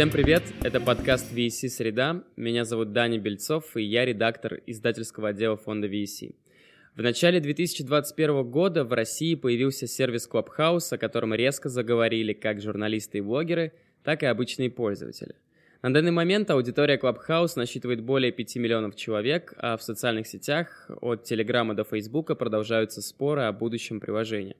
Всем привет, это подкаст VC «Среда». Меня зовут Даня Бельцов, и я редактор издательского отдела фонда VC. В начале 2021 года в России появился сервис Clubhouse, о котором резко заговорили как журналисты и блогеры, так и обычные пользователи. На данный момент аудитория Clubhouse насчитывает более 5 миллионов человек, а в социальных сетях от Телеграма до Фейсбука продолжаются споры о будущем приложения.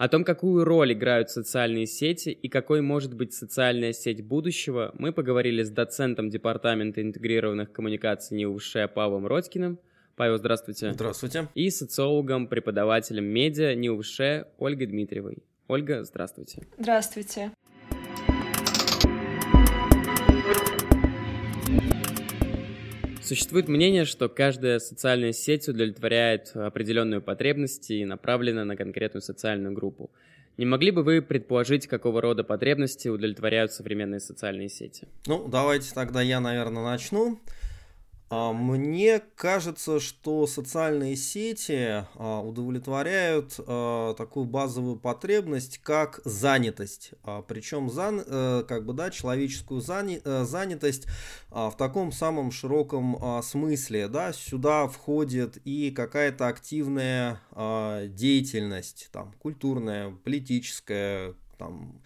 О том, какую роль играют социальные сети и какой может быть социальная сеть будущего, мы поговорили с доцентом Департамента интегрированных коммуникаций НИУШ Павлом Родькиным. Павел, здравствуйте. Здравствуйте. И социологом, преподавателем медиа НИУШ Ольгой Дмитриевой. Ольга, здравствуйте. Здравствуйте. Существует мнение, что каждая социальная сеть удовлетворяет определенную потребность и направлена на конкретную социальную группу. Не могли бы вы предположить, какого рода потребности удовлетворяют современные социальные сети? Ну, давайте тогда я, наверное, начну. А, мне кажется, что социальные сети а, удовлетворяют а, такую базовую потребность, как занятость. Причем зан, э, как бы, да, человеческую э, занятость в таком самом широком смысле. Да, сюда входит и какая-то активная деятельность, там, культурная, политическая, там,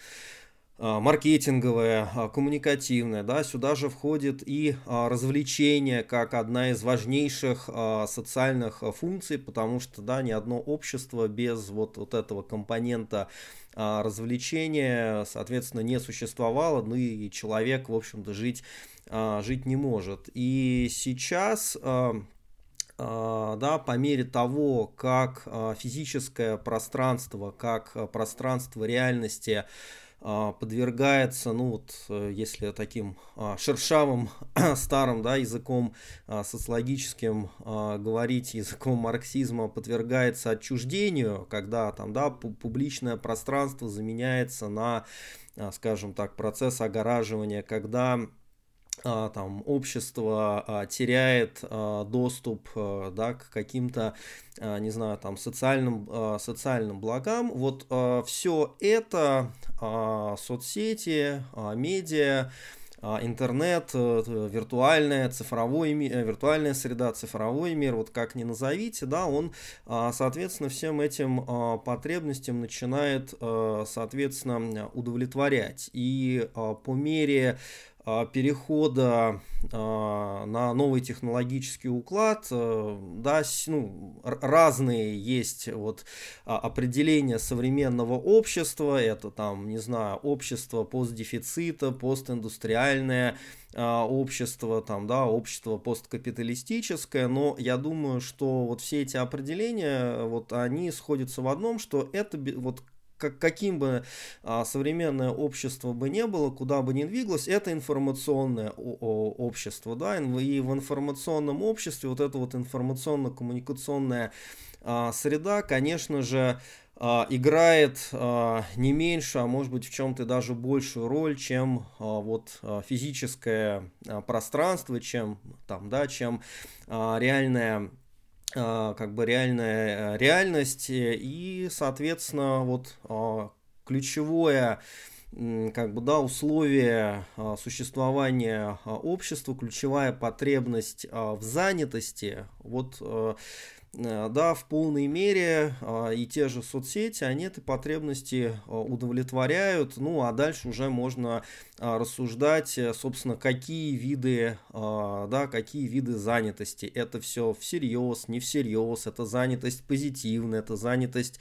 маркетинговая, а, коммуникативная, да, сюда же входит и а, развлечение как одна из важнейших социальных функций, потому что, да, ни одно общество без вот, вот этого компонента развлечения, соответственно, не существовало, ну и человек, в общем-то, жить, жить не может. И сейчас да, по мере того, как физическое пространство, как пространство реальности а, подвергается, ну вот, э, если таким а, шершавым старым да, языком а, социологическим говорить, языком марксизма, подвергается отчуждению, когда там, да, публичное пространство заменяется на, скажем так, процесс огораживания, когда а, там общество а, теряет а, доступ да, к каким-то, не знаю, там социальным, социальным благам. Вот все это соцсети, медиа, интернет, э, виртуальная, цифровой, э, виртуальная среда, цифровой мир, вот как ни назовите, да, он, соответственно, всем этим потребностям начинает, соответственно, удовлетворять. И по мере а, перехода а, на новый технологический уклад, э, да, ну, разные есть вот а, определения современного общества, это там, не знаю, общество постдефицита, постиндустриальное общество, там, да, общество посткапиталистическое, но я думаю, что вот все эти определения, вот они сходятся в одном, что это вот как, каким бы а, современное общество бы не было, куда бы ни двигалось, это информационное общество, да, и в информационном обществе вот эта вот информационно-коммуникационная а, среда, конечно же, а, играет а, не меньше, а может быть в чем-то даже большую роль, чем а, вот а, физическое а, пространство, чем там, да, чем а, реальная а, как бы реальная э, реальность и, соответственно, вот а, ключевое как бы, да, условие а, существования общества, ключевая потребность в занятости, вот Э, да, в полной мере а, и те же соцсети, они этой потребности а, удовлетворяют, ну а дальше уже можно а, рассуждать, э, собственно, какие виды, да, какие виды занятости. Это все всерьез, не всерьез, это занятость позитивная, это занятость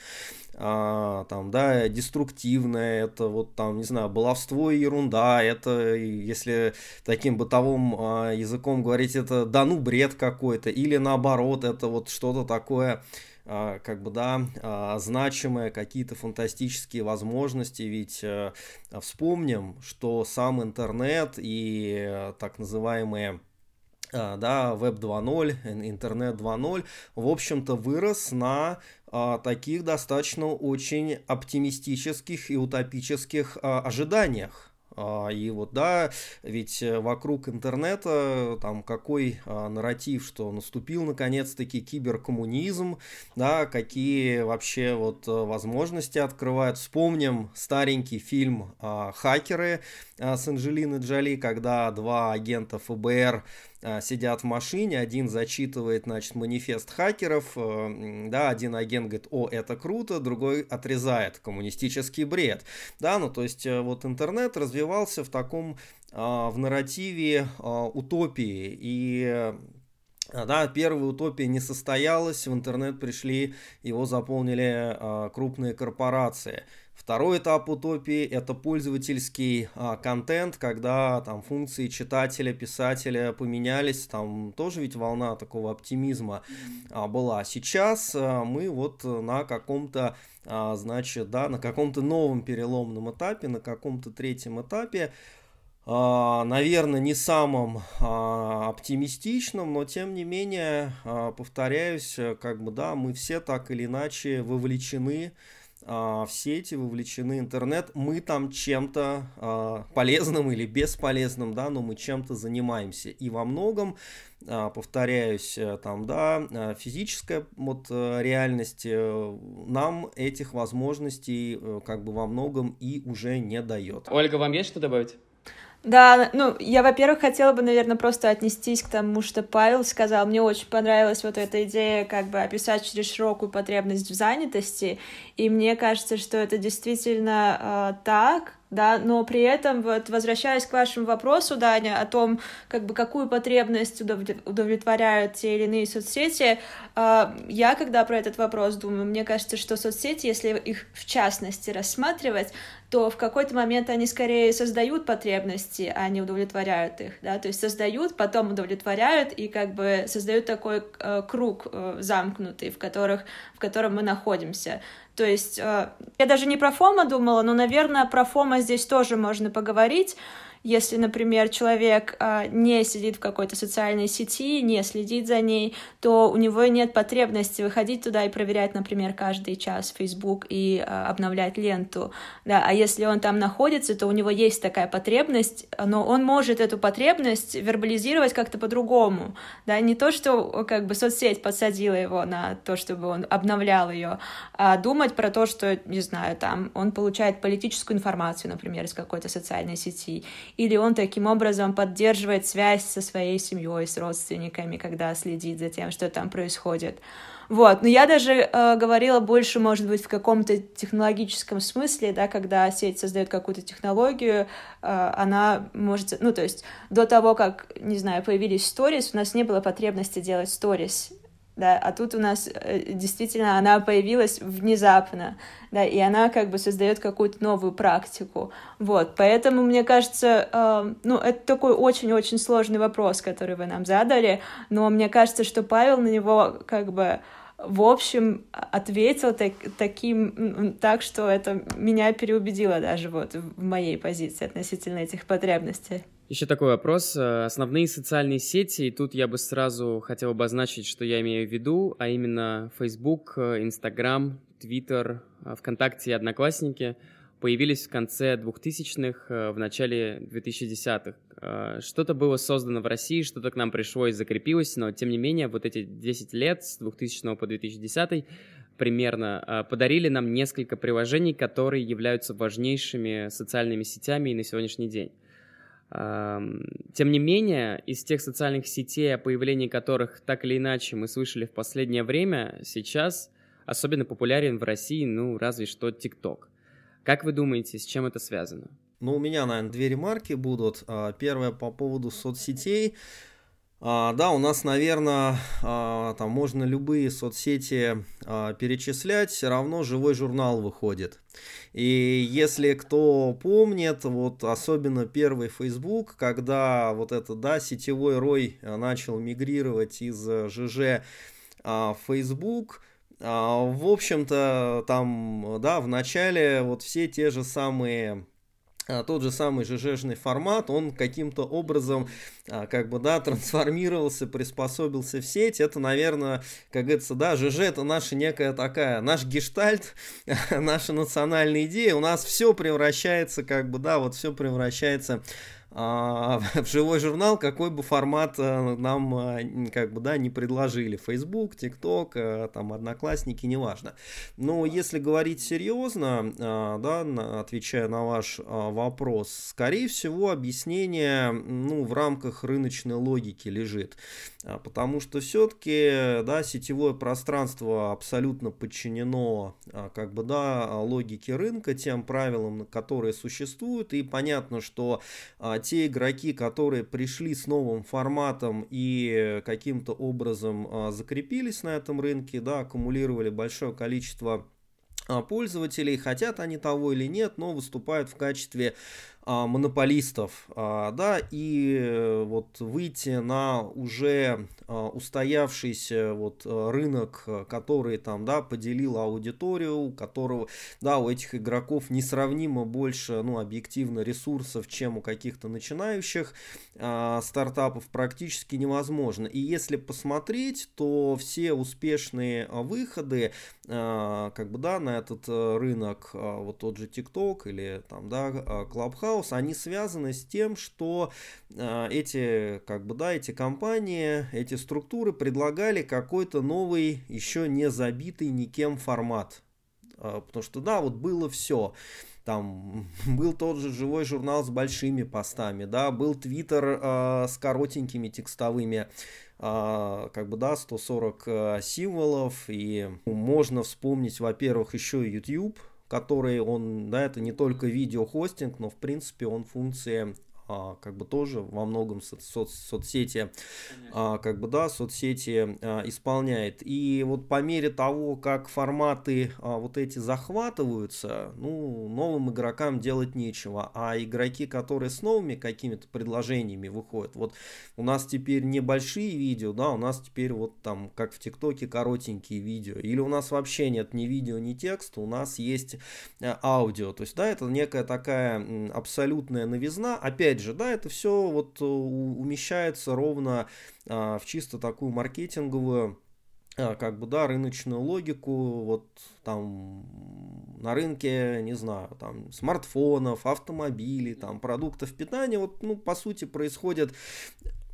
а, там, да, деструктивное, это вот там, не знаю, баловство и ерунда, это, если таким бытовым а, языком говорить, это да ну бред какой-то, или наоборот, это вот что-то такое, а, как бы, да, а, значимое, какие-то фантастические возможности, ведь а, вспомним, что сам интернет и а, так называемые да, веб 2.0, интернет 2.0, в общем-то, вырос на а, таких достаточно очень оптимистических и утопических а, ожиданиях. А, и вот да, ведь э, вокруг интернета там какой а, нарратив, что наступил наконец-таки киберкоммунизм, да, какие вообще вот э, возможности открывают. Вспомним старенький фильм а, «Хакеры», с Анджелиной Джоли, когда два агента ФБР а, сидят в машине, один зачитывает, значит, манифест хакеров, э, да, один агент говорит, о, это круто, другой отрезает коммунистический бред, да, ну, то есть э, вот интернет развивался в таком, в нарративе утопии, и да, первая утопия не состоялась, в интернет пришли, его заполнили крупные корпорации. Второй этап утопии – это пользовательский а, контент, когда там функции читателя, писателя поменялись, там тоже ведь волна такого оптимизма а, была. Сейчас а, мы вот на каком-то, а, значит, да, на каком-то новом переломном этапе, на каком-то третьем этапе, а, наверное, не самым а, оптимистичным, но тем не менее, а, повторяюсь, как бы да, мы все так или иначе вовлечены сети, вовлечены интернет, мы там чем-то полезным или бесполезным, да, но мы чем-то занимаемся. И во многом, повторяюсь, э, там, да, физическая вот э, реальность э, нам этих возможностей как бы во многом и уже не дает. Ольга, вам есть что добавить? Да, ну, я, во-первых, хотела бы, наверное, просто отнестись к тому, что Павел сказал. Мне очень понравилась вот эта идея, как бы описать через широкую потребность в занятости, и мне кажется, что это действительно э, так, да, но при этом, вот, возвращаясь к вашему вопросу, Даня, о том, как бы, какую потребность удовлетворяют те или иные соцсети, а, я, когда про этот вопрос думаю, мне кажется, что соцсети, если их в частности рассматривать, то в какой-то момент они скорее создают потребности, а не удовлетворяют их, да, то есть создают, потом удовлетворяют и как бы создают такой э, круг э, замкнутый, в, которых, в котором мы находимся. То есть э, я даже не про Фома думала, но, наверное, про Фома здесь тоже можно поговорить. Если, например, человек а, не сидит в какой-то социальной сети, не следит за ней, то у него нет потребности выходить туда и проверять, например, каждый час Facebook и а, обновлять ленту. Да, а если он там находится, то у него есть такая потребность, но он может эту потребность вербализировать как-то по-другому. Да, не то, что как бы соцсеть подсадила его на то, чтобы он обновлял ее, а думать про то, что, не знаю, там он получает политическую информацию, например, из какой-то социальной сети, или он таким образом поддерживает связь со своей семьей, с родственниками, когда следит за тем, что там происходит. Вот, но я даже э, говорила больше, может быть, в каком-то технологическом смысле, да, когда сеть создает какую-то технологию, э, она может, ну, то есть до того, как, не знаю, появились сторис, у нас не было потребности делать сторис, да, а тут у нас э, действительно она появилась внезапно, да, и она как бы создает какую-то новую практику, вот, поэтому мне кажется, э, ну, это такой очень-очень сложный вопрос, который вы нам задали, но мне кажется, что Павел на него как бы в общем, ответил так, таким, так, что это меня переубедило даже вот в моей позиции относительно этих потребностей. Еще такой вопрос. Э, основные социальные сети, и тут я бы сразу хотел обозначить, что я имею в виду, а именно Facebook, э, Instagram, Twitter, э, ВКонтакте и Одноклассники появились в конце 2000-х, в начале 2010-х. Что-то было создано в России, что-то к нам пришло и закрепилось, но тем не менее вот эти 10 лет с 2000 по 2010 примерно подарили нам несколько приложений, которые являются важнейшими социальными сетями и на сегодняшний день. Тем не менее, из тех социальных сетей, о появлении которых так или иначе мы слышали в последнее время, сейчас особенно популярен в России, ну, разве что ТикТок. Как вы думаете, с чем это связано? Ну, у меня, наверное, две ремарки будут. А, первая по поводу соцсетей. А, да, у нас, наверное, а, там можно любые соцсети а, перечислять, все равно живой журнал выходит. И если кто помнит, вот особенно первый Facebook, когда вот это, да, сетевой рой начал мигрировать из ЖЖ в Facebook, в общем-то, там, да, в начале вот все те же самые тот же самый ЖЖшный формат, он каким-то образом а, как бы, да, трансформировался, приспособился в сеть. Это, наверное, как говорится, да, ЖЖ это наша некая такая, наш гештальт, наша национальная идея. У нас все превращается, как бы, да, вот все превращается а, в живой журнал, какой бы формат э, нам э, как бы, да, не предложили. Facebook, TikTok, э, там, Одноклассники, неважно. Но если говорить серьезно, да, отвечая на ваш вопрос, скорее всего, объяснение ну, в рамках рыночной логики лежит. Потому что все-таки да, сетевое пространство абсолютно подчинено как бы, да, логике рынка, тем правилам, которые существуют. И понятно, что те игроки, которые пришли с новым форматом и каким-то образом а, закрепились на этом рынке, да, аккумулировали большое количество а, пользователей, хотят они того или нет, но выступают в качестве монополистов, а, да, и э, вот выйти на уже а, устоявшийся вот рынок, который там, да, поделил аудиторию, у которого, да, у этих игроков несравнимо больше, ну, объективно ресурсов, чем у каких-то начинающих стартапов, практически невозможно. И если посмотреть, то все успешные выходы, как бы, да, на этот э, рынок, вот тот же TikTok или там, да, Clubhouse, хаос, они связаны с тем, что э, эти, как бы, да, эти компании, эти структуры предлагали какой-то новый, еще не забитый никем формат. Э, потому что, да, вот было все там был тот же живой журнал с большими постами, да, был твиттер э, с коротенькими текстовыми, э, как бы, да, 140 э, символов, и можно вспомнить, во-первых, еще YouTube, который он, да, это не только видеохостинг, но в принципе он функция а, как бы тоже во многом со, со, соцсети, а, как бы, да, соцсети а, исполняет. И вот по мере того, как форматы а, вот эти захватываются, ну, новым игрокам делать нечего. А игроки, которые с новыми какими-то предложениями выходят, вот у нас теперь небольшие видео, да, у нас теперь вот там, как в ТикТоке, коротенькие видео. Или у нас вообще нет ни видео, ни текста, у нас есть а, аудио. То есть, да, это некая такая абсолютная новизна. Опять же, да, это все вот э, умещается ровно а, в чисто такую маркетинговую а, как бы, да, рыночную логику, вот там на рынке, не знаю, там смартфонов, автомобилей, там продуктов питания, вот, ну, по сути, происходят,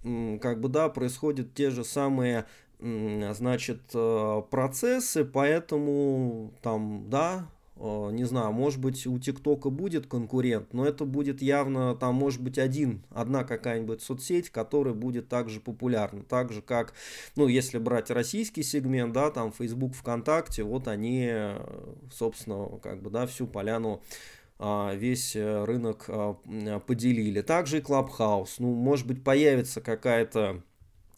как бы, да, происходят те же самые значит, э, процессы, поэтому там, да, не знаю, может быть у ТикТока будет конкурент, но это будет явно, там может быть один, одна какая-нибудь соцсеть, которая будет также популярна, так же как, ну, если брать российский сегмент, да, там Facebook, ВКонтакте, вот они, собственно, как бы, да, всю поляну а, весь э, рынок а, поделили. Также и Clubhouse, ну, может быть, появится какая-то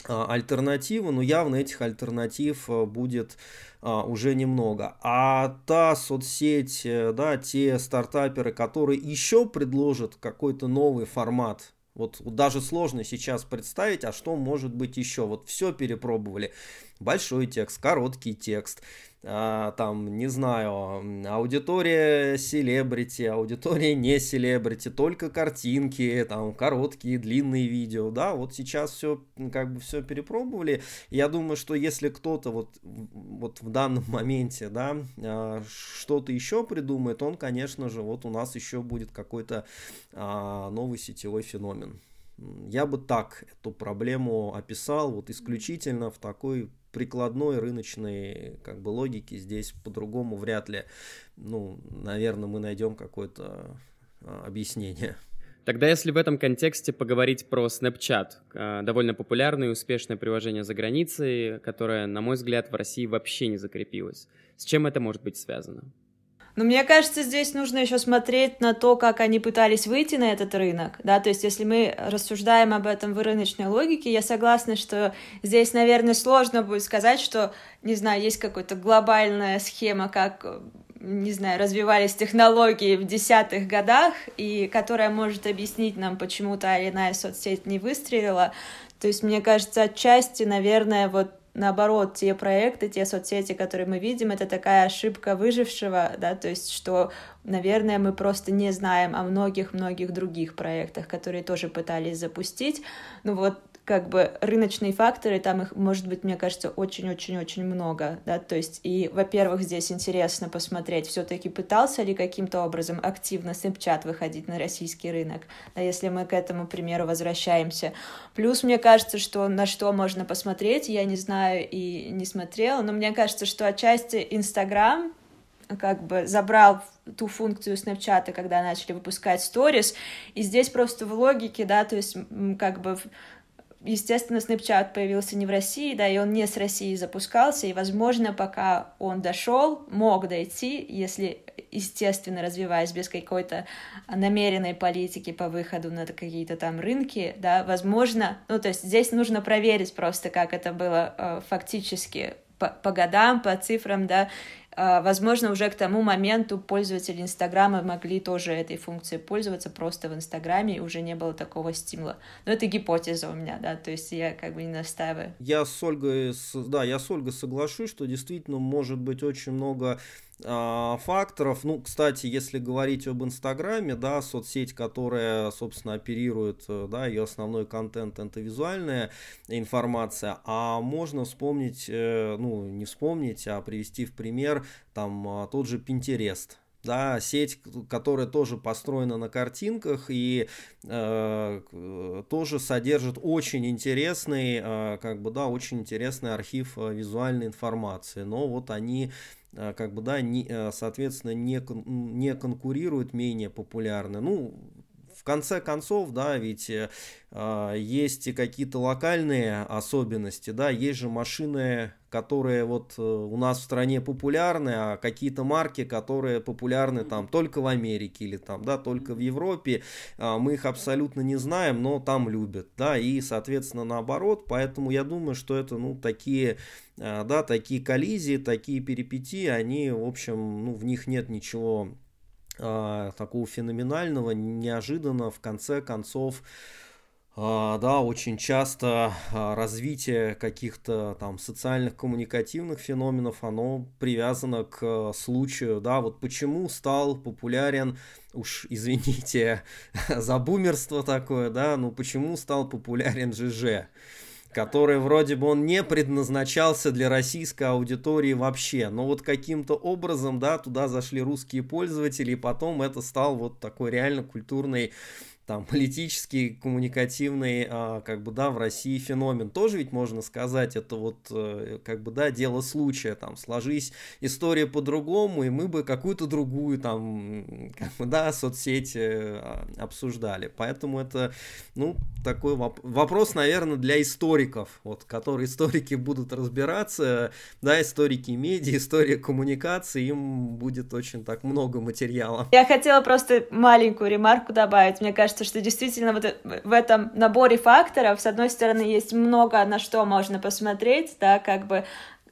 а, альтернатива, но явно этих альтернатив э, будет а, уже немного. А та соцсеть, э, да, те стартаперы, которые еще предложат какой-то новый формат, вот даже сложно сейчас представить, а что может быть еще. Вот все перепробовали. Большой текст, короткий текст, а, там, не знаю, аудитория селебрити, аудитория не селебрити, только картинки, там, короткие, длинные видео, да, вот сейчас все, как бы все перепробовали, я думаю, что если кто-то вот, вот в данном моменте, да, а, что-то еще придумает, он, конечно же, вот у нас еще будет какой-то а, новый сетевой феномен. Я бы так эту проблему описал, вот исключительно в такой прикладной рыночной как бы логики здесь по-другому вряд ли, ну, наверное, мы найдем какое-то а, объяснение. Тогда если в этом контексте поговорить про Snapchat, а, довольно популярное и успешное приложение за границей, которое, на мой взгляд, в России вообще не закрепилось. С чем это может быть связано? Но мне кажется, здесь нужно еще смотреть на то, как они пытались выйти на этот рынок, да, то есть если мы рассуждаем об этом в рыночной логике, я согласна, что здесь, наверное, сложно будет сказать, что, не знаю, есть какая-то глобальная схема, как не знаю, развивались технологии в десятых годах, и которая может объяснить нам, почему та или иная соцсеть не выстрелила. То есть, мне кажется, отчасти, наверное, вот наоборот, те проекты, те соцсети, которые мы видим, это такая ошибка выжившего, да, то есть, что, наверное, мы просто не знаем о многих-многих других проектах, которые тоже пытались запустить. Ну вот, как бы рыночные факторы, там их, может быть, мне кажется, очень-очень-очень много, да, то есть, и, во-первых, здесь интересно посмотреть, все-таки пытался ли каким-то образом активно Snapchat выходить на российский рынок, да, если мы к этому примеру возвращаемся. Плюс, мне кажется, что на что можно посмотреть, я не знаю и не смотрела, но мне кажется, что отчасти Инстаграм как бы забрал ту функцию Snapchat, когда начали выпускать сторис, и здесь просто в логике, да, то есть как бы естественно, Snapchat появился не в России, да, и он не с России запускался, и, возможно, пока он дошел, мог дойти, если, естественно, развиваясь без какой-то намеренной политики по выходу на какие-то там рынки, да, возможно, ну, то есть здесь нужно проверить просто, как это было э, фактически по, по годам, по цифрам, да, возможно, уже к тому моменту пользователи Инстаграма могли тоже этой функцией пользоваться просто в Инстаграме, и уже не было такого стимула. Но это гипотеза у меня, да, то есть я как бы не настаиваю. Я с Ольгой, да, я с Ольгой соглашусь, что действительно может быть очень много а, факторов. Ну, кстати, если говорить об Инстаграме, да, соцсеть, которая, собственно, оперирует, э, да, ее основной контент это визуальная информация, а можно вспомнить, э, ну, не вспомнить, а привести в пример там а, тот же Pinterest, да, сеть, которая тоже построена на картинках и э, тоже содержит очень интересный, э, как бы, да, очень интересный архив э, визуальной информации, но вот они э, как бы, да, не, э, соответственно, не, не конкурируют менее популярны. Ну, в конце концов, да, ведь э, а, есть и какие-то локальные особенности, да, есть же машины, которые вот э, у нас в стране популярны, а какие-то марки, которые популярны там только в Америке или там, да, только в Европе, э, мы их абсолютно не знаем, но там любят, да, и, соответственно, наоборот, поэтому я думаю, что это, ну, такие, э, да, такие коллизии, такие перипетии, они, в общем, ну, в них нет ничего а, такого феноменального, неожиданно в конце концов, а, да, очень часто а, развитие каких-то там социальных коммуникативных феноменов, оно привязано к случаю, да, вот почему стал популярен, уж извините за бумерство такое, да, ну почему стал популярен ЖЖ, который вроде бы он не предназначался для российской аудитории вообще, но вот каким-то образом, да, туда зашли русские пользователи, и потом это стал вот такой реально культурный там политический, коммуникативный, а, как бы, да, в России феномен. Тоже ведь можно сказать, это вот, э, как бы, да, дело случая, там, сложись история по-другому, и мы бы какую-то другую, там, как бы, да, соцсеть э, обсуждали. Поэтому это, ну, такой воп- вопрос, наверное, для историков, вот, которые историки будут разбираться, да, историки медиа, история коммуникации, им будет очень так много материала. Я хотела просто маленькую ремарку добавить. Мне кажется, кажется, что действительно вот в этом наборе факторов, с одной стороны, есть много на что можно посмотреть, да, как бы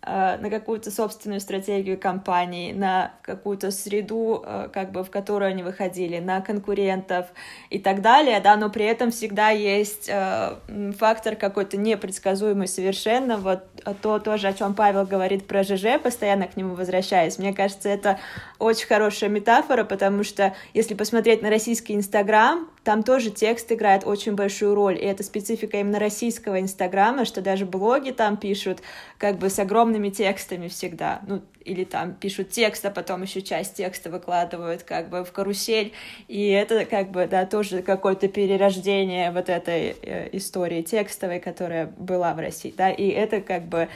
Э, на какую-то собственную стратегию компании, на какую-то среду, э, как бы, в которую они выходили, на конкурентов и так далее, да, но при этом всегда есть э, фактор какой-то непредсказуемый совершенно, вот то тоже, о чем Павел говорит про ЖЖ, постоянно к нему возвращаясь, мне кажется, это очень хорошая метафора, потому что если посмотреть на российский Инстаграм, там тоже текст играет очень большую роль, и это специфика именно российского Инстаграма, что даже блоги там пишут как бы с огромными текстами всегда, ну, или там пишут текст, а потом еще часть текста выкладывают как бы в карусель, и это как бы, да, тоже какое-то перерождение вот этой э, истории текстовой, которая была в России, да, и это как бы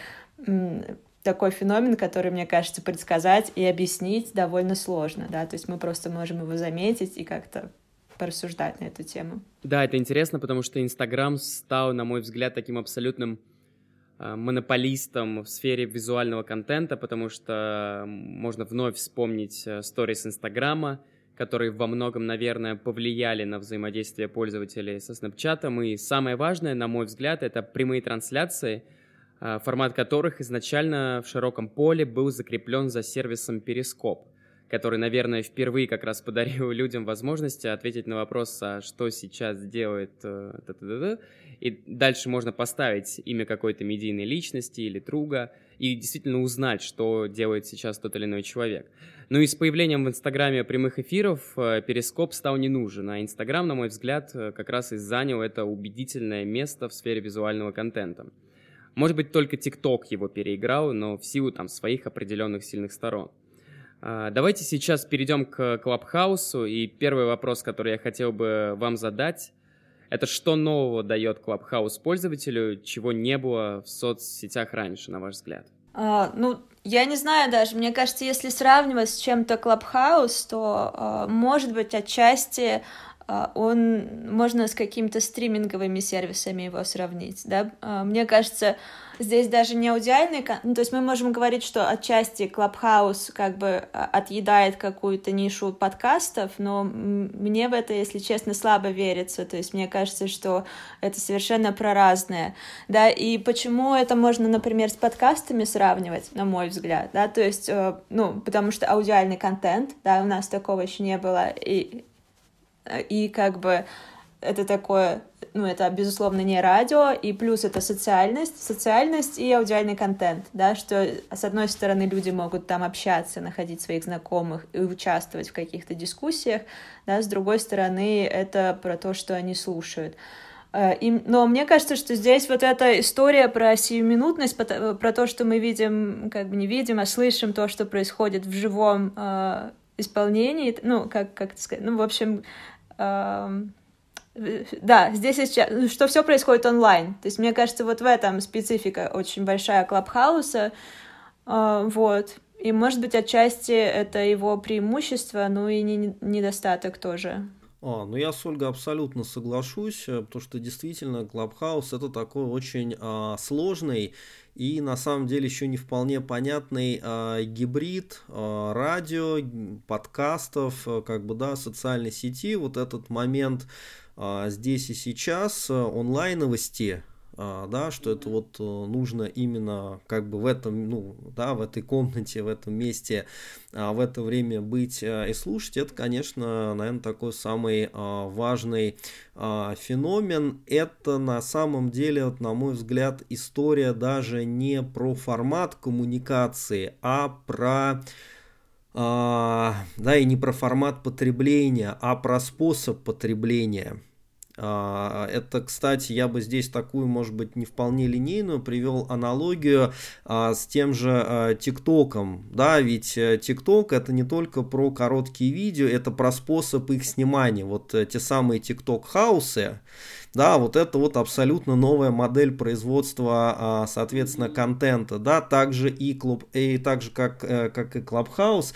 такой феномен, который, мне кажется, предсказать и объяснить довольно сложно, да, то есть мы просто можем его заметить и как-то порассуждать на эту тему. Да, это интересно, потому что Инстаграм стал, на мой взгляд, таким абсолютным э, монополистом в сфере визуального контента, потому что можно вновь вспомнить э, сторис Инстаграма, которые во многом, наверное, повлияли на взаимодействие пользователей со Снапчатом. И самое важное, на мой взгляд, это прямые трансляции, э, формат которых изначально в широком поле был закреплен за сервисом Перископ который, наверное, впервые как раз подарил людям возможность ответить на вопрос, а что сейчас делает э, и дальше можно поставить имя какой-то медийной личности или друга и действительно узнать, что делает сейчас тот или иной человек. Ну и с появлением в Инстаграме прямых эфиров э, Перископ стал не нужен, а Инстаграм, на мой взгляд, э, как раз и занял это убедительное место в сфере визуального контента. Может быть, только ТикТок его переиграл, но в силу там своих определенных сильных сторон. А, давайте сейчас перейдем к Клабхаусу. И первый вопрос, который я хотел бы вам задать, это что нового дает Клабхаус пользователю, чего не было в соцсетях раньше, на ваш взгляд? А, ну, я не знаю даже. Мне кажется, если сравнивать с чем-то Клабхаус, то, а, может быть, отчасти он можно с какими-то стриминговыми сервисами его сравнить, да. А, мне кажется, здесь даже не аудиальный, ну, то есть мы можем говорить, что отчасти Clubhouse как бы а, отъедает какую-то нишу подкастов, но мне в это, если честно, слабо верится, то есть мне кажется, что это совершенно проразное, да, и почему это можно, например, с подкастами сравнивать, на мой взгляд, да, то есть, э, ну, потому что аудиальный контент, да, у нас такого еще не было, и и как бы это такое, ну, это, безусловно, не радио, и плюс это социальность, социальность и аудиальный контент, да, что, с одной стороны, люди могут там общаться, находить своих знакомых и участвовать в каких-то дискуссиях, да, с другой стороны, это про то, что они слушают. Э, и, но мне кажется, что здесь вот эта история про сиюминутность, про то, что мы видим, как бы не видим, а слышим то, что происходит в живом э, исполнении, ну, как, как сказать, ну, в общем, да, здесь сейчас, ну, что все происходит онлайн. То есть, мне кажется, вот в этом специфика очень большая Клабхауса. А, вот. И, может быть, отчасти это его преимущество, ну и не, недостаток тоже. А, ну я с Ольгой абсолютно соглашусь, э, потому что действительно Клабхаус это такой очень а, сложный и на самом деле еще не вполне понятный а, гибрид а, радио, подкастов, а, как бы да, социальной сети. Вот этот момент а, здесь и сейчас а, онлайновости, да, что это вот э, нужно именно как бы в этом, ну, да, в этой комнате, в этом месте, а, в это время быть э, и слушать, это, конечно, наверное, такой самый а, важный феномен. Это на самом деле, на мой взгляд, история даже не про формат коммуникации, а про да, и не про формат потребления, а про способ потребления. А, это, кстати, я бы здесь такую, может быть, не вполне линейную привел аналогию а, с тем же а, ТикТоком. Да, ведь э, ТикТок это не только про короткие видео, это про способ их снимания. Вот э, те самые ТикТок-хаусы, да, вот это вот абсолютно новая модель производства, соответственно, контента, да, также и клуб, и так же как, э, как и Clubhouse,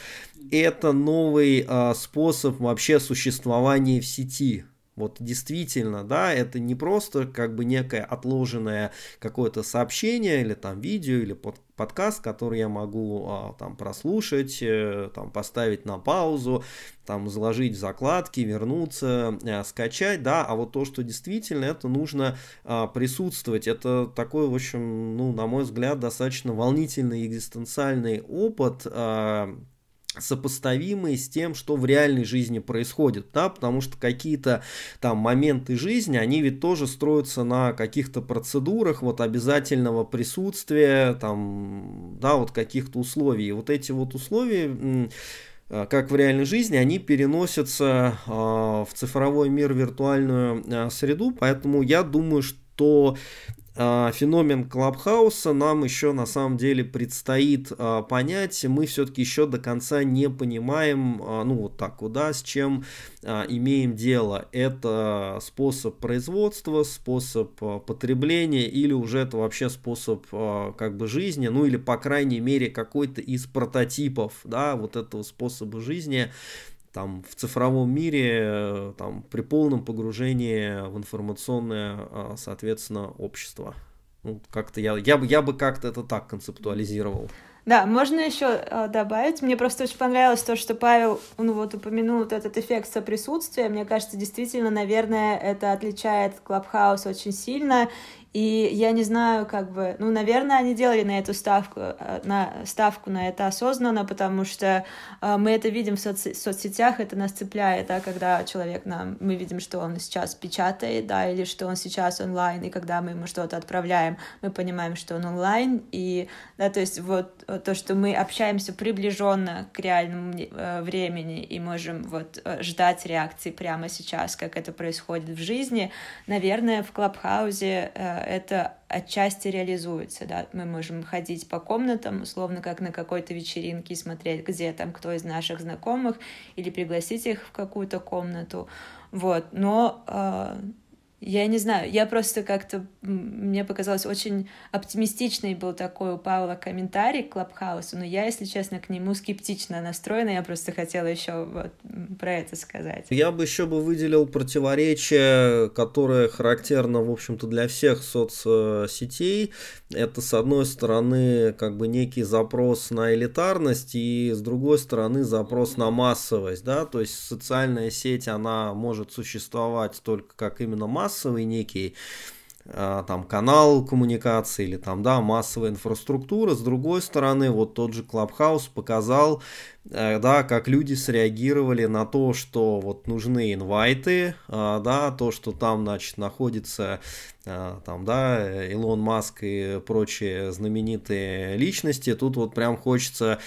это новый способ вообще существования в сети, вот действительно, да, это не просто как бы некое отложенное какое-то сообщение или там видео или под, подкаст, который я могу а, там прослушать, э, там поставить на паузу, там заложить в закладки, вернуться, э, скачать, да, а вот то, что действительно это нужно а, присутствовать, это такой, в общем, ну, на мой взгляд, достаточно волнительный экзистенциальный опыт, а, сопоставимые с тем, что в реальной жизни происходит, да, потому что какие-то там моменты жизни, они ведь тоже строятся на каких-то процедурах, вот обязательного присутствия, там, да, вот каких-то условий. И вот эти вот условия э, как в реальной жизни, они переносятся э, в цифровой мир, виртуальную э, среду, поэтому я думаю, что а, феномен Клабхауса нам еще на самом деле предстоит а, понять. Мы все-таки еще до конца не понимаем, а, ну вот так вот, да, с чем имеем дело. Это способ производства, способ потребления или уже это вообще способ как бы жизни, ну или по крайней мере какой-то из прототипов, да, вот этого способа жизни там в цифровом мире, э, там при полном погружении в информационное, а, соответственно, общество. Ну, как-то я, я бы, я бы как-то это так концептуализировал. Да, можно еще э, добавить. Мне просто очень понравилось то, что Павел, ну вот упомянул вот этот эффект соприсутствия. Мне кажется, действительно, наверное, это отличает Клабхаус очень сильно. И я не знаю, как бы, ну, наверное, они делали на эту ставку, э, на ставку на это осознанно, потому что э, мы это видим в соц соцсетях, это нас цепляет, да, когда человек нам, мы видим, что он сейчас печатает, да, или что он сейчас онлайн, и когда мы ему что-то отправляем, мы понимаем, что он онлайн, и, да, то есть вот то, что мы общаемся приближенно к реальному э, времени и можем вот ждать реакции прямо сейчас, как это происходит в жизни, наверное, в Клабхаузе это отчасти реализуется, да, мы можем ходить по комнатам, условно, как на какой-то вечеринке смотреть, где там кто из наших знакомых, или пригласить их в какую-то комнату, вот, но э, я не знаю, я просто как-то, мне показалось, очень оптимистичный был такой у Павла комментарий к Клабхаусу, но я, если честно, к нему скептично настроена, я просто хотела еще вот про это сказать. Я бы еще бы выделил противоречие, которое характерно, в общем-то, для всех соцсетей. Это, с одной стороны, как бы некий запрос на элитарность, и с другой стороны, запрос на массовость, да, то есть социальная сеть, она может существовать только как именно массовость, массовый некий а, там канал коммуникации или там, да, массовая инфраструктура. С другой стороны, вот тот же Clubhouse показал, э, да, как люди среагировали на то, что вот нужны инвайты, а, да, то, что там, значит, находится а, там, да, Илон Маск и прочие знаменитые личности. Тут вот прям хочется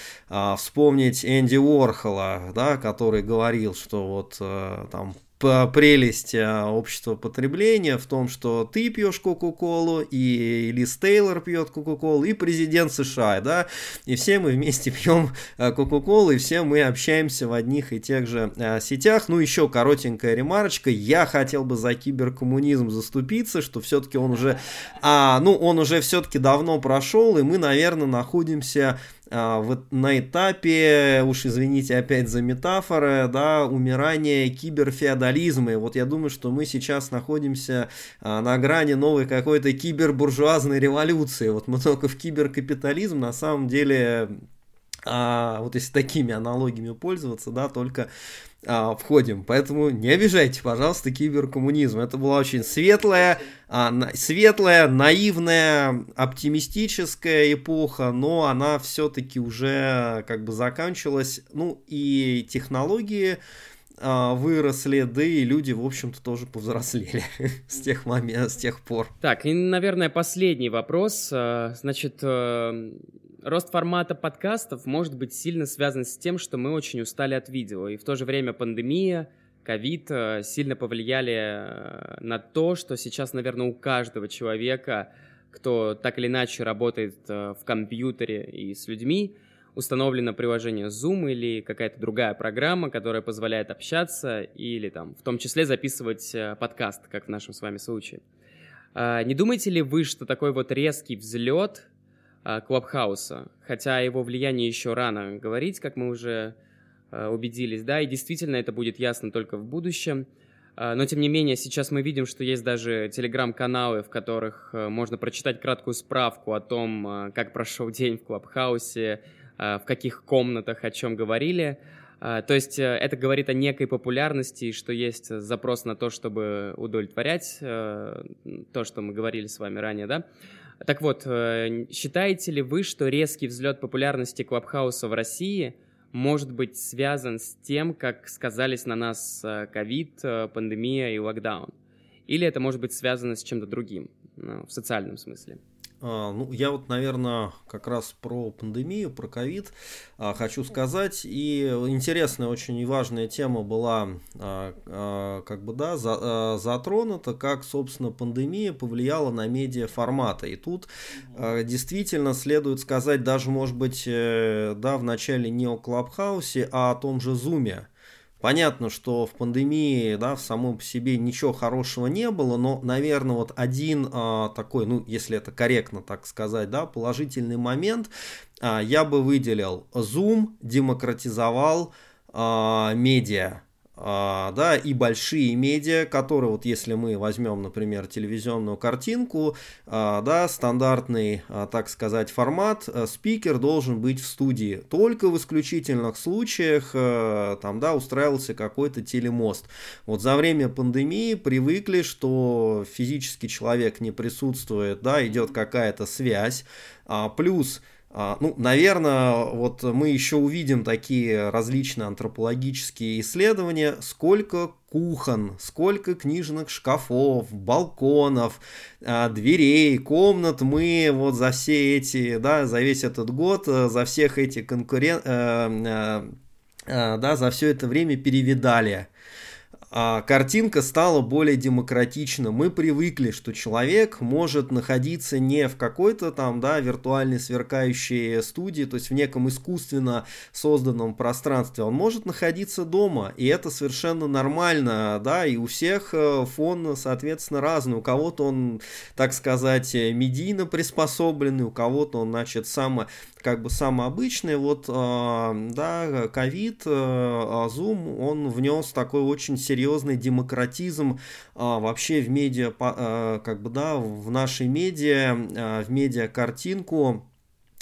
вспомнить Энди Уорхола, да, который говорил, что вот э, там прелесть а, общества потребления в том, что ты пьешь Кока-Колу, и Лиз Тейлор пьет Кока-Колу, и президент США, да, и все мы вместе пьем а, Кока-Колу, и все мы общаемся в одних и тех же а, сетях. Ну, еще коротенькая ремарочка, я хотел бы за киберкоммунизм заступиться, что все-таки он уже, а, ну, он уже все-таки давно прошел, и мы, наверное, находимся вот на этапе, уж извините опять за метафоры, да, умирания киберфеодализма. И вот я думаю, что мы сейчас находимся а, на грани новой какой-то кибербуржуазной революции. Вот мы только в киберкапитализм на самом деле а, вот если такими аналогиями пользоваться, да, только а, входим. Поэтому не обижайте, пожалуйста, киберкоммунизм. Это была очень светлая, а, на, светлая, наивная, оптимистическая эпоха, но она все-таки уже как бы заканчивалась. Ну и технологии а, выросли, да и люди, в общем-то, тоже повзрослели с тех моментов, с тех пор. Так, и, наверное, последний вопрос. А, значит, э, рост формата подкастов может быть сильно связан с тем, что мы очень устали от видео, и в то же время пандемия, ковид э, сильно повлияли э, на то, что сейчас, наверное, у каждого человека, кто так или иначе работает в компьютере и с людьми, установлено приложение Zoom или какая-то другая программа, которая позволяет общаться или там в том числе записывать э, подкаст, как в нашем с вами случае. А, не думаете ли вы, что такой вот резкий взлет Клабхауса, хотя его влиянии еще рано говорить, как мы уже а, убедились, да, и действительно это будет ясно только в будущем, но, тем не менее, сейчас мы видим, что есть даже телеграм-каналы, в которых э, можно прочитать краткую справку о том, как прошел день в Клабхаусе, Э, в каких комнатах, о чем говорили. Э, то есть э, это говорит о некой популярности, что есть запрос на то, чтобы удовлетворять то, что мы говорили с вами ранее, да? Так вот, считаете ли вы, что резкий взлет популярности Клабхауса в России может быть связан с тем, как сказались на нас ковид, пандемия и локдаун? Или это может быть связано с чем-то другим, ну, в социальном смысле? А, ну, я вот, наверное, как раз про пандемию, про ковид а, хочу сказать. И интересная, очень и важная тема была, а, как бы, да, затронута, как, собственно, пандемия повлияла на медиа форматы. И тут действительно следует сказать, даже, может быть, э, да, в начале не о Клабхаусе, а о том же Зуме. Понятно, что в пандемии, да, в самом по себе ничего хорошего не было, но, наверное, вот один а, такой, ну, если это корректно так сказать, да, положительный момент, а, я бы выделил. Zoom демократизовал а, медиа. А, да, и большие медиа, которые, вот если мы возьмем, например, телевизионную картинку, а, да, стандартный, а, так сказать, формат, а, спикер должен быть в студии. Только в исключительных случаях а, там, да, устраивался какой-то телемост. Вот за время пандемии привыкли, что физически человек не присутствует, да, идет какая-то связь, плюс ну, наверное, вот мы еще увидим такие различные антропологические исследования, сколько кухон, сколько книжных шкафов, балконов, а, дверей, комнат мы вот за все эти, да, за весь этот год, э, за всех эти конкурен... Э, э, да, за все это время перевидали а, картинка стала более демократична. Мы привыкли, что человек может находиться не в какой-то там, да, виртуальной сверкающей студии, то есть в неком искусственно созданном пространстве. Он может находиться дома, и это совершенно нормально, да, и у всех э, фон, соответственно, разный. У кого-то он, так сказать, медийно приспособленный, у кого-то он, значит, само, как бы самый обычный. Вот, э, да, ковид, э, Zoom, он внес такой очень серьезный демократизм а, вообще в медиа, а, как бы, да, в нашей медиа, а, в медиа картинку а,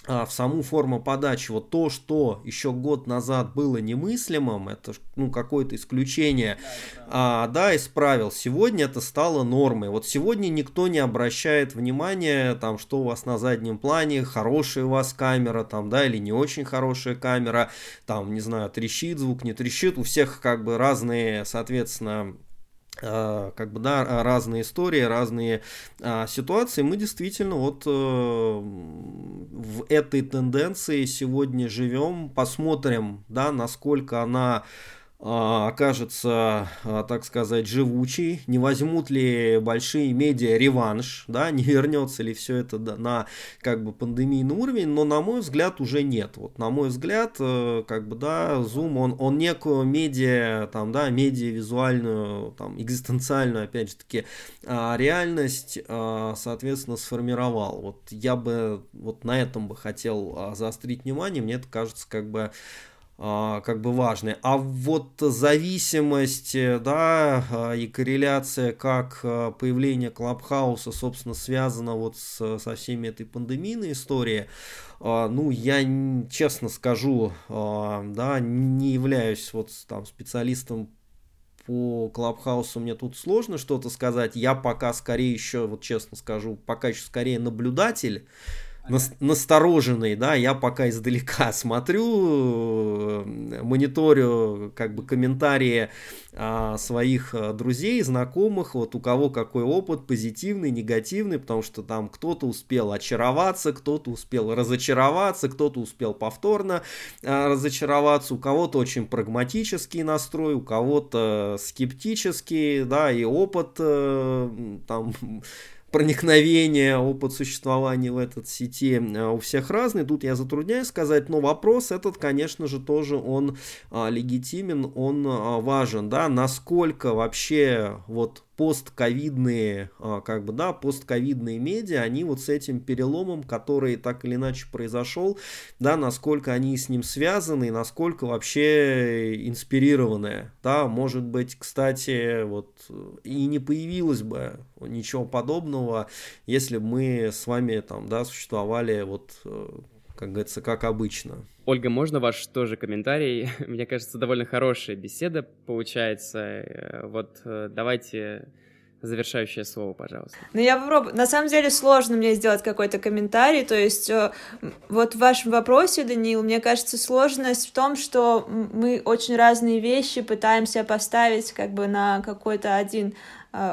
в саму форму подачи. Вот то, что еще год назад было немыслимым, это ну, какое-то исключение, да, а, да, исправил. Сегодня это стало нормой. Вот сегодня никто не обращает внимания, там, что у вас на заднем плане, хорошая у вас камера, там, да, или не очень хорошая камера, там, не знаю, трещит звук, не трещит. У всех как бы разные, соответственно, а, как бы, да, разные истории, разные а, ситуации, мы действительно вот э, в этой тенденции сегодня живем, посмотрим, да, насколько она а, окажется, а, так сказать, живучий, не возьмут ли большие медиа реванш, да, не вернется ли все это на как бы пандемийный уровень, но на мой взгляд уже нет. Вот на мой взгляд, э, как бы, да, Zoom, он, он некую медиа, там, да, медиа-визуальную, там, экзистенциальную, опять же таки, а, реальность, соответственно, сформировал. Вот я бы вот на этом бы хотел заострить внимание, мне это кажется как бы а, как бы важны. А вот зависимость, э, да, а, и корреляция, как а, появление Клабхауса, собственно, связано вот с, со всеми этой пандемийной историей, ну, я честно скажу, да, не являюсь вот там специалистом по Клабхаусу мне тут сложно что-то сказать. Я пока скорее еще, вот честно скажу, пока еще скорее наблюдатель настороженный, да, я пока издалека смотрю, э, мониторю как бы комментарии а, своих э, друзей, знакомых, вот у кого какой опыт, позитивный, негативный, потому что там кто-то успел очароваться, кто-то успел разочароваться, кто-то успел повторно а, разочароваться, у кого-то очень прагматический настрой, у кого-то скептический, да, и опыт э, там проникновения, опыт существования в этот сети э, у всех разный. Тут я затрудняюсь сказать, но вопрос этот, конечно же, тоже он а, легитимен, он а, важен, да, насколько вообще вот постковидные, а, как бы, да, постковидные медиа, они вот с этим переломом, который так или иначе произошел, да, насколько они с ним связаны, насколько вообще инспирированные, да, может быть, кстати, вот и не появилось бы ничего подобного, если бы мы с вами там, да, существовали вот э, как говорится, как обычно. Ольга, можно ваш тоже комментарий? Мне кажется, довольно хорошая беседа получается. Э, вот э, давайте завершающее слово, пожалуйста. Ну, я попробую. На самом деле сложно мне сделать какой-то комментарий. То есть, э, вот в вашем вопросе, Даниил, мне кажется, сложность в том, что мы очень разные вещи пытаемся поставить как бы на какой-то один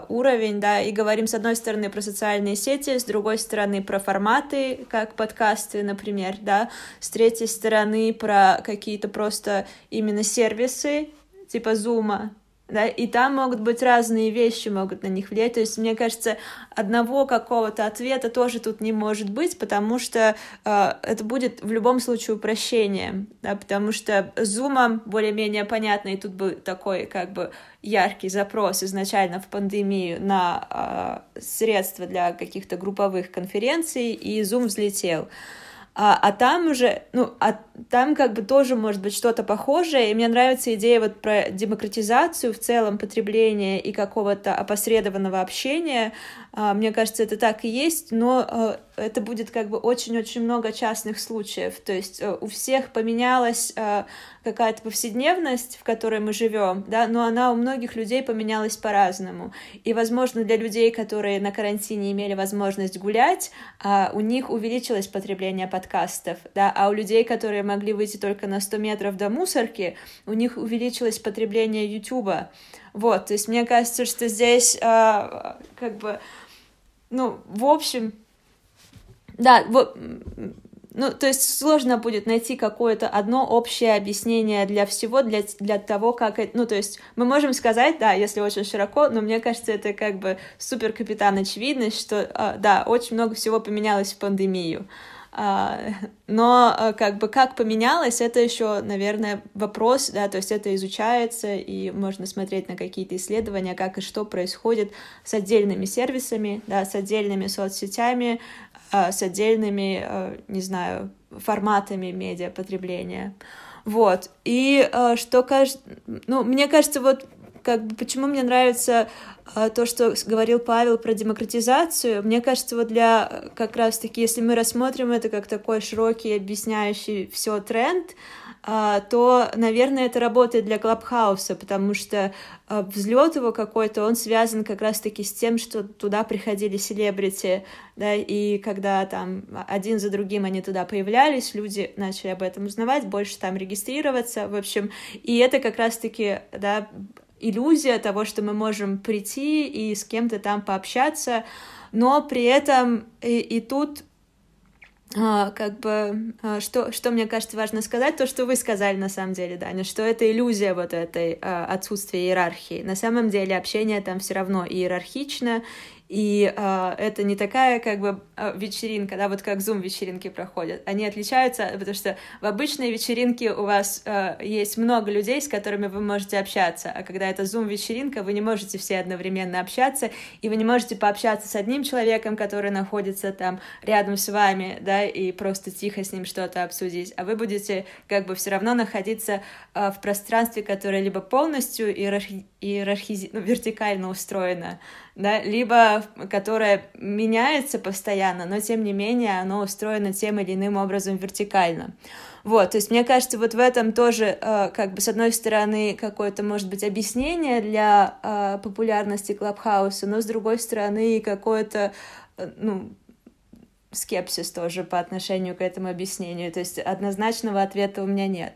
уровень, да, и говорим с одной стороны про социальные сети, с другой стороны про форматы, как подкасты, например, да, с третьей стороны про какие-то просто именно сервисы, типа Zoom, да, и там могут быть разные вещи, могут на них влиять. То есть, мне кажется, одного какого-то ответа тоже тут не может быть, потому что э, это будет в любом случае упрощение, да, потому что зумом более-менее понятно, и тут был такой как бы яркий запрос изначально в пандемию на э, средства для каких-то групповых конференций, и Zoom взлетел. А, а там уже, ну, а там как бы тоже может быть что-то похожее, и мне нравится идея вот про демократизацию в целом потребления и какого-то опосредованного общения, мне кажется, это так и есть, но а, это будет как бы очень-очень много частных случаев. То есть э, у всех поменялась а, какая-то повседневность, в которой мы живем, да, но она у многих людей поменялась по-разному. И, возможно, для людей, которые на карантине имели возможность гулять, у них увеличилось потребление подкастов, да, а у людей, которые могли выйти только на 100 метров до мусорки, у них увеличилось потребление Ютуба. Вот, то есть мне кажется, что здесь как бы ну, в общем, да, вот, ну, то есть сложно будет найти какое-то одно общее объяснение для всего, для, для того, как. Ну, то есть мы можем сказать, да, если очень широко, но мне кажется, это как бы супер капитан очевидность, что, а, да, очень много всего поменялось в пандемию. А, но а, как бы как поменялось, это еще, наверное, вопрос, да, то есть это изучается, и можно смотреть на какие-то исследования, как и что происходит с отдельными сервисами, да, с отдельными соцсетями, а, с отдельными, не знаю, форматами медиапотребления. Вот. И что кажется, ну, мне кажется, вот как бы почему мне нравится а, то, что говорил Павел про демократизацию, мне кажется, вот для как раз-таки, если мы рассмотрим это как такой широкий, объясняющий все тренд, а, то, наверное, это работает для Клабхауса, потому что а, взлет его какой-то, он связан как раз-таки с тем, что туда приходили селебрити, да, и когда там один за другим они туда появлялись, люди начали об этом узнавать, больше там регистрироваться, в общем, и это как раз-таки, да, иллюзия того, что мы можем прийти и с кем-то там пообщаться, но при этом и, и тут а, как бы, а, что, что мне кажется важно сказать, то, что вы сказали на самом деле, Даня, что это иллюзия вот этой а, отсутствия иерархии. На самом деле общение там все равно иерархично, и э, это не такая как бы а, вечеринка, да, вот как зум-вечеринки проходят. Они отличаются, потому что в обычной вечеринке у вас э, есть много людей, с которыми вы можете общаться, а когда это зум-вечеринка, вы не можете все одновременно общаться, и вы не можете пообщаться с одним человеком, который находится там рядом с вами, да, и просто тихо с ним что-то обсудить, а вы будете как бы все равно находиться э, в пространстве, которое либо полностью иерархи... иерархизи... ну, вертикально устроено, да, либо которое меняется постоянно, но тем не менее оно устроено тем или иным образом вертикально. Вот, то есть мне кажется, вот в этом тоже, э, как бы, с одной стороны, какое-то, может быть, объяснение для э, популярности Клабхауса, но с другой стороны, какое-то, э, ну, скепсис тоже по отношению к этому объяснению. То есть однозначного ответа у меня нет.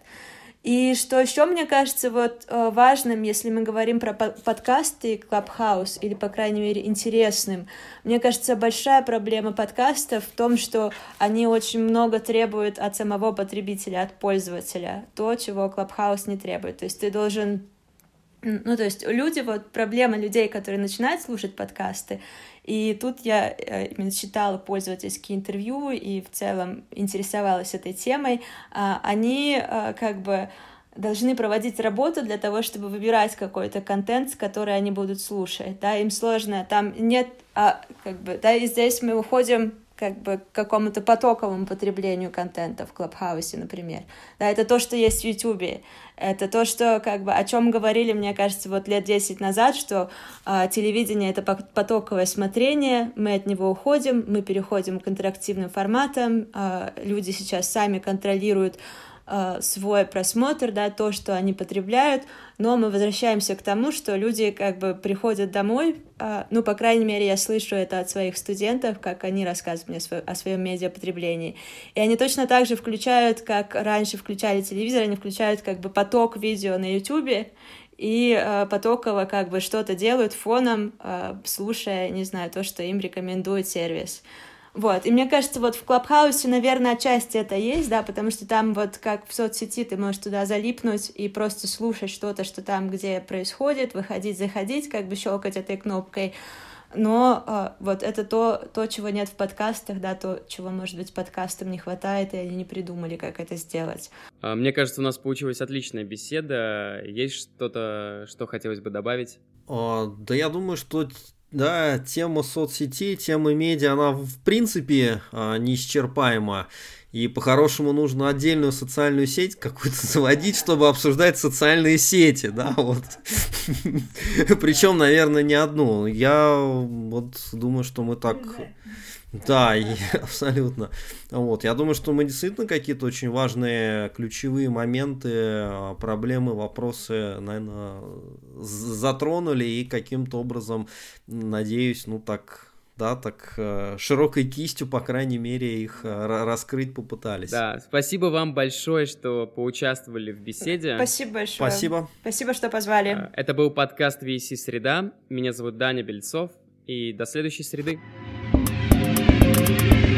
И что еще мне кажется вот э, важным, если мы говорим про подкасты и Clubhouse, или, по крайней мере, интересным, мне кажется, большая проблема подкастов в том, что они очень много требуют от самого потребителя, от пользователя, то, чего Clubhouse не требует. То есть ты должен ну, то есть люди, вот проблема людей, которые начинают слушать подкасты, и тут я э, именно читала пользовательские интервью и в целом интересовалась этой темой, а, они э, как бы должны проводить работу для того, чтобы выбирать какой-то контент, который они будут слушать, да, им сложно, там нет, а, как бы, да, и здесь мы уходим как бы к какому-то потоковому потреблению контента в Клабхаусе, например. Да, это то, что есть в Ютубе. Это то, что, как бы, о чем говорили, мне кажется, вот лет 10 назад, что э, телевидение — это потоковое смотрение, мы от него уходим, мы переходим к интерактивным форматам, э, люди сейчас сами контролируют свой просмотр, да, то, что они потребляют, но мы возвращаемся к тому, что люди как бы приходят домой, э, ну, по крайней мере, я слышу это от своих студентов, как они рассказывают мне о своем медиапотреблении, и они точно так же включают, как раньше включали телевизор, они включают как бы поток видео на ютубе, и э, потоково как бы что-то делают фоном, э, слушая, не знаю, то, что им рекомендует сервис. Вот, и мне кажется, вот в Клабхаусе, наверное, отчасти это есть, да, потому что там вот как в соцсети ты можешь туда залипнуть и просто слушать что-то, что там, где происходит, выходить, заходить, как бы щелкать этой кнопкой, но э, вот это то, то, чего нет в подкастах, да, то, чего, может быть, подкастам не хватает, и они не придумали, как это сделать. А, мне кажется, у нас получилась отличная беседа. Есть что-то, что хотелось бы добавить? А, да я думаю, что да, тема соцсетей, тема медиа, она в принципе а, неисчерпаема. И по-хорошему нужно отдельную социальную сеть какую-то заводить, чтобы обсуждать социальные сети, да, вот. Причем, наверное, не одну. Я вот думаю, что мы так... Да, и, абсолютно. Вот, я думаю, что мы действительно какие-то очень важные ключевые моменты, а, проблемы, вопросы, наверное, затронули и каким-то образом, надеюсь, ну так да, так э, широкой кистью, по крайней мере, их э, раскрыть попытались. Да, спасибо вам большое, что поучаствовали в беседе. Спасибо большое. Спасибо. Спасибо, что позвали. Э, это был подкаст VC Среда. Меня зовут Даня Бельцов. И до следующей среды. Thank you